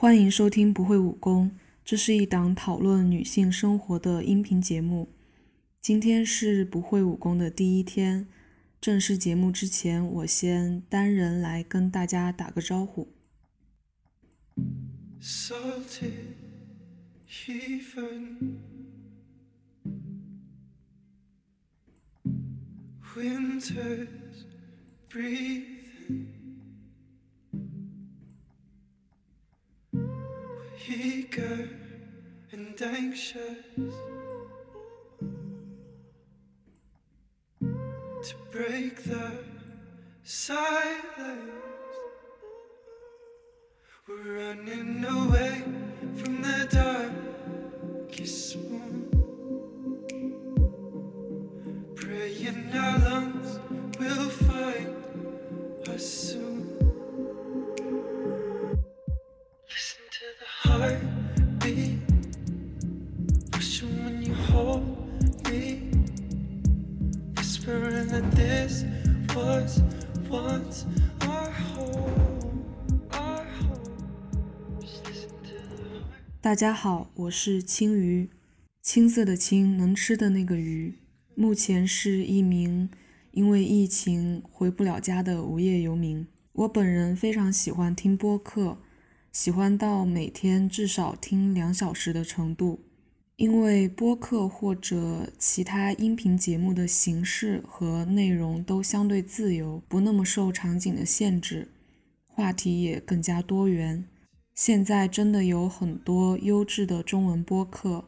欢迎收听不会武功，这是一档讨论女性生活的音频节目。今天是不会武功的第一天，正式节目之前，我先单人来跟大家打个招呼。Eager and anxious to break the silence. We're running away from the darkest moon, praying our lungs will find us soon. 大家好，我是青鱼，青色的青，能吃的那个鱼。目前是一名因为疫情回不了家的无业游民。我本人非常喜欢听播客。喜欢到每天至少听两小时的程度，因为播客或者其他音频节目的形式和内容都相对自由，不那么受场景的限制，话题也更加多元。现在真的有很多优质的中文播客，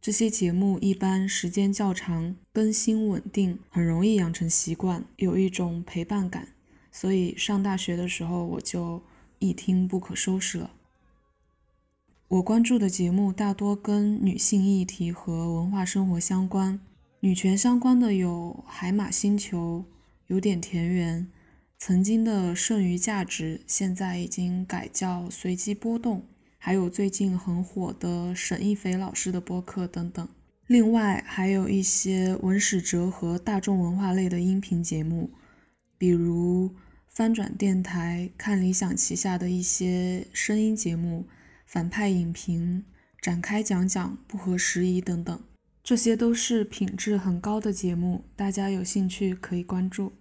这些节目一般时间较长，更新稳定，很容易养成习惯，有一种陪伴感。所以上大学的时候我就。一听不可收拾了。我关注的节目大多跟女性议题和文化生活相关，女权相关的有海马星球、有点田园，曾经的剩余价值现在已经改叫随机波动，还有最近很火的沈一菲老师的播客等等。另外还有一些文史哲和大众文化类的音频节目，比如。翻转电台、看理想旗下的一些声音节目、反派影评、展开讲讲不合时宜等等，这些都是品质很高的节目，大家有兴趣可以关注。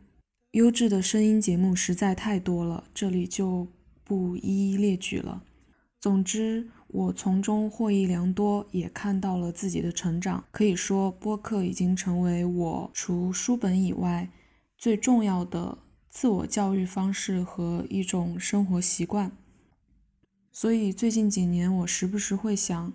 优质的声音节目实在太多了，这里就不一一列举了。总之，我从中获益良多，也看到了自己的成长。可以说，播客已经成为我除书本以外最重要的。自我教育方式和一种生活习惯，所以最近几年我时不时会想，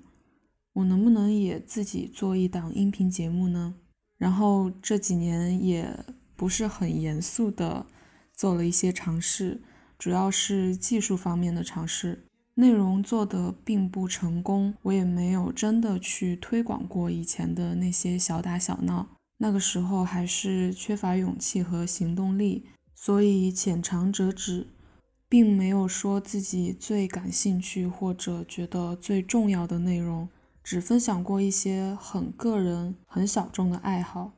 我能不能也自己做一档音频节目呢？然后这几年也不是很严肃的做了一些尝试，主要是技术方面的尝试，内容做的并不成功，我也没有真的去推广过以前的那些小打小闹，那个时候还是缺乏勇气和行动力。所以浅尝辄止，并没有说自己最感兴趣或者觉得最重要的内容，只分享过一些很个人、很小众的爱好。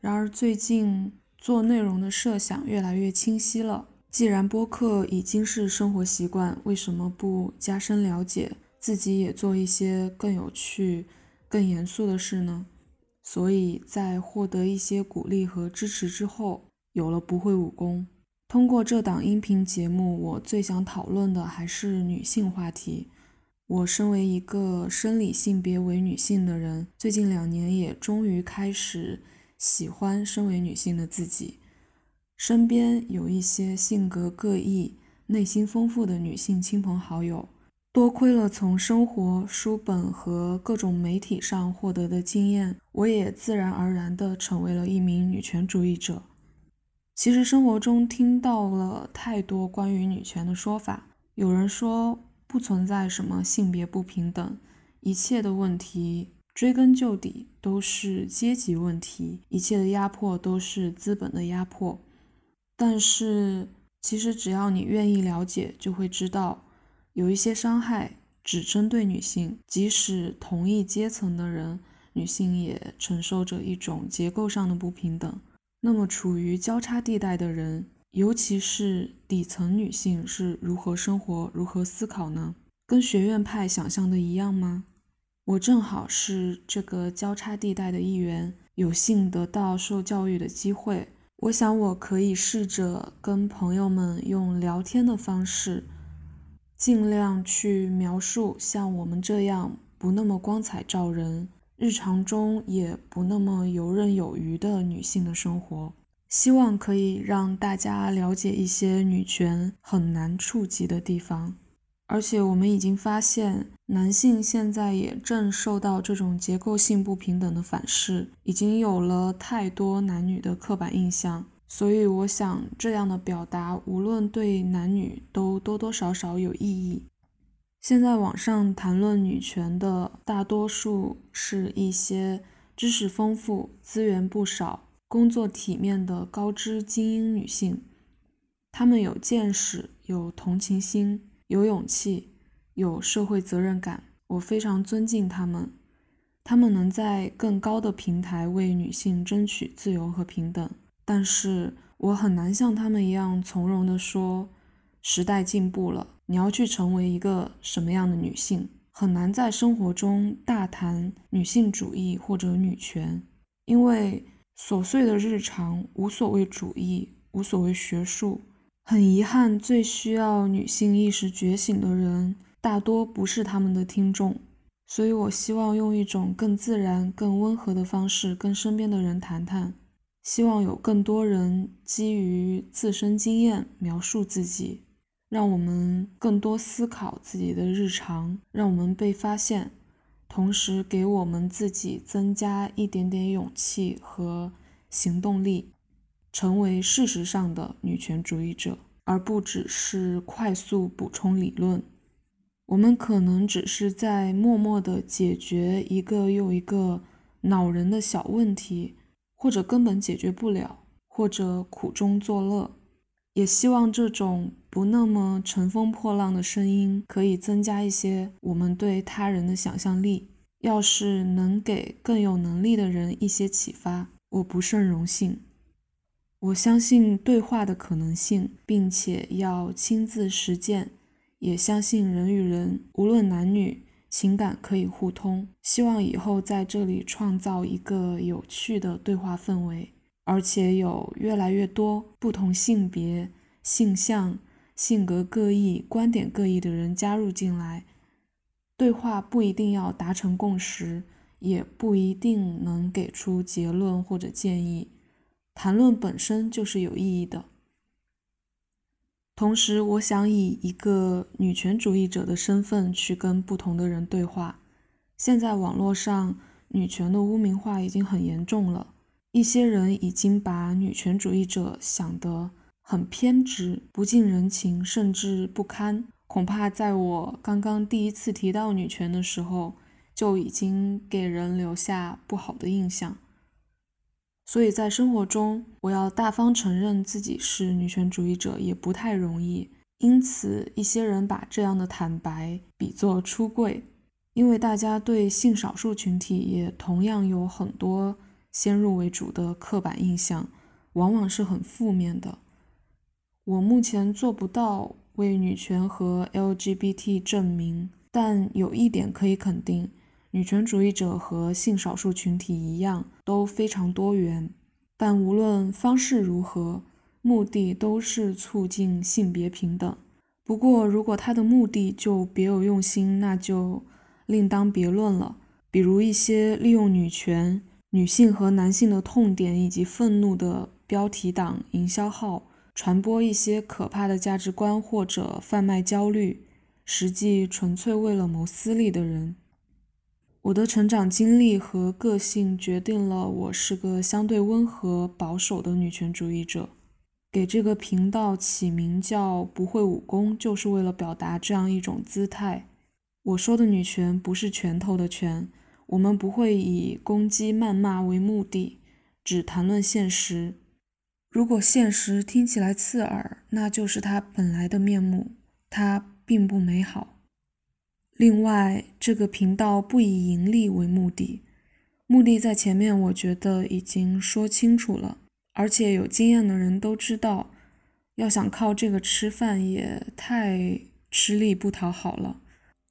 然而最近做内容的设想越来越清晰了。既然播客已经是生活习惯，为什么不加深了解，自己也做一些更有趣、更严肃的事呢？所以在获得一些鼓励和支持之后。有了不会武功，通过这档音频节目，我最想讨论的还是女性话题。我身为一个生理性别为女性的人，最近两年也终于开始喜欢身为女性的自己。身边有一些性格各异、内心丰富的女性亲朋好友，多亏了从生活、书本和各种媒体上获得的经验，我也自然而然地成为了一名女权主义者。其实生活中听到了太多关于女权的说法，有人说不存在什么性别不平等，一切的问题追根究底都是阶级问题，一切的压迫都是资本的压迫。但是其实只要你愿意了解，就会知道有一些伤害只针对女性，即使同一阶层的人，女性也承受着一种结构上的不平等。那么，处于交叉地带的人尤其是底层女性是如何生活、如何思考呢？跟学院派想象的一样吗？我正好是这个交叉地带的一员，有幸得到受教育的机会。我想我可以试着跟朋友们用聊天的方式，尽量去描述像我们这样不那么光彩照人、日常中也不那么游刃有余的女性的生活。希望可以让大家了解一些女权很难触及的地方，而且我们已经发现，男性现在也正受到这种结构性不平等的反噬，已经有了太多男女的刻板印象。所以，我想这样的表达，无论对男女都多多少少有意义。现在网上谈论女权的大多数是一些知识丰富、资源不少。工作体面的高知精英女性，她们有见识、有同情心、有勇气、有社会责任感，我非常尊敬她们。她们能在更高的平台为女性争取自由和平等，但是我很难像她们一样从容地说：“时代进步了，你要去成为一个什么样的女性？”很难在生活中大谈女性主义或者女权，因为。琐碎的日常，无所谓主义，无所谓学术。很遗憾，最需要女性意识觉醒的人，大多不是他们的听众。所以我希望用一种更自然、更温和的方式跟身边的人谈谈。希望有更多人基于自身经验描述自己，让我们更多思考自己的日常，让我们被发现。同时给我们自己增加一点点勇气和行动力，成为事实上的女权主义者，而不只是快速补充理论。我们可能只是在默默地解决一个又一个恼人的小问题，或者根本解决不了，或者苦中作乐。也希望这种不那么乘风破浪的声音，可以增加一些我们对他人的想象力。要是能给更有能力的人一些启发，我不胜荣幸。我相信对话的可能性，并且要亲自实践，也相信人与人，无论男女，情感可以互通。希望以后在这里创造一个有趣的对话氛围。而且有越来越多不同性别、性向、性格各异、观点各异的人加入进来，对话不一定要达成共识，也不一定能给出结论或者建议，谈论本身就是有意义的。同时，我想以一个女权主义者的身份去跟不同的人对话。现在网络上女权的污名化已经很严重了。一些人已经把女权主义者想得很偏执、不近人情，甚至不堪。恐怕在我刚刚第一次提到女权的时候，就已经给人留下不好的印象。所以在生活中，我要大方承认自己是女权主义者也不太容易。因此，一些人把这样的坦白比作出柜，因为大家对性少数群体也同样有很多。先入为主的刻板印象往往是很负面的。我目前做不到为女权和 LGBT 证明，但有一点可以肯定：女权主义者和性少数群体一样都非常多元。但无论方式如何，目的都是促进性别平等。不过，如果他的目的就别有用心，那就另当别论了。比如一些利用女权。女性和男性的痛点以及愤怒的标题党、营销号，传播一些可怕的价值观或者贩卖焦虑，实际纯粹为了谋私利的人。我的成长经历和个性决定了我是个相对温和、保守的女权主义者。给这个频道起名叫“不会武功”，就是为了表达这样一种姿态。我说的女权不是拳头的拳。我们不会以攻击、谩骂为目的，只谈论现实。如果现实听起来刺耳，那就是它本来的面目，它并不美好。另外，这个频道不以盈利为目的，目的在前面我觉得已经说清楚了，而且有经验的人都知道，要想靠这个吃饭也太吃力不讨好了，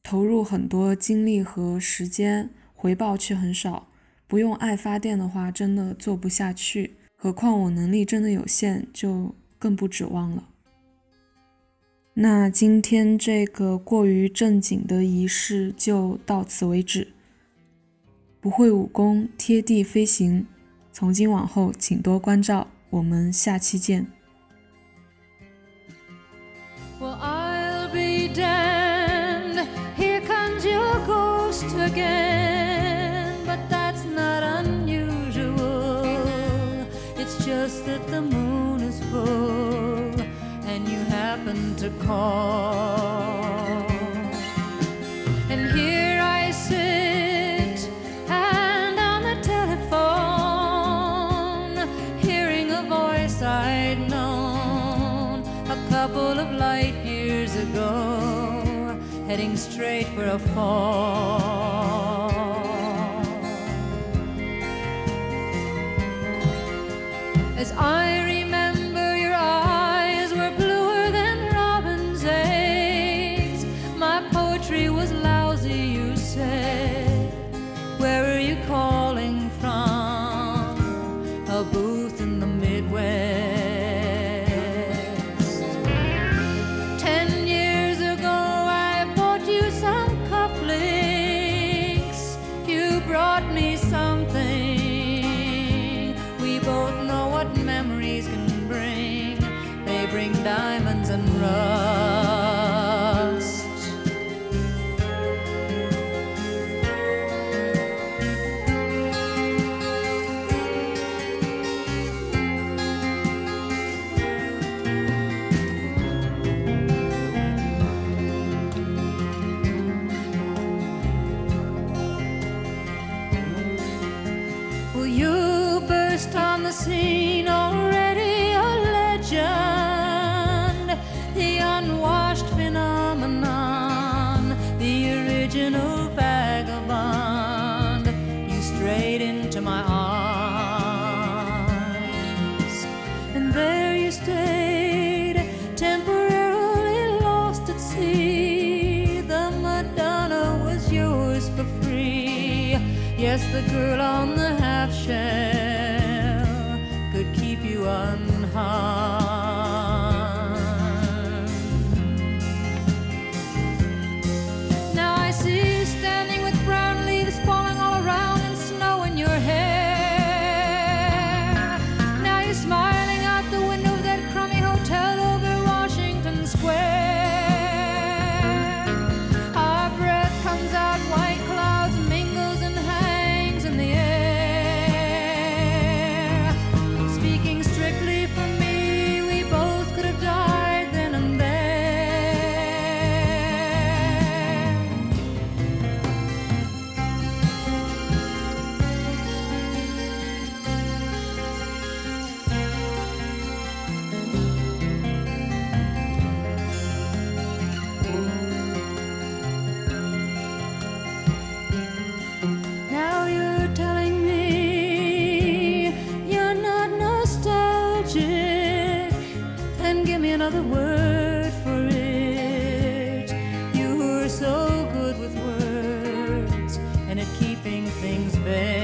投入很多精力和时间，回报却很少。不用爱发电的话，真的做不下去。何况我能力真的有限，就更不指望了。那今天这个过于正经的仪式就到此为止。不会武功，贴地飞行。从今往后，请多关照。我们下期见。I'll be damned. Here comes your ghost again. But that's not unusual. It's just that the moon to call. And here I sit and on the telephone, hearing a voice I'd known a couple of light years ago, heading straight for a fall. Scene already a legend, the unwashed phenomenon, the original vagabond. You strayed into my arms, and there you stayed, temporarily lost at sea. The Madonna was yours for free. Yes, the girl on smile. things better.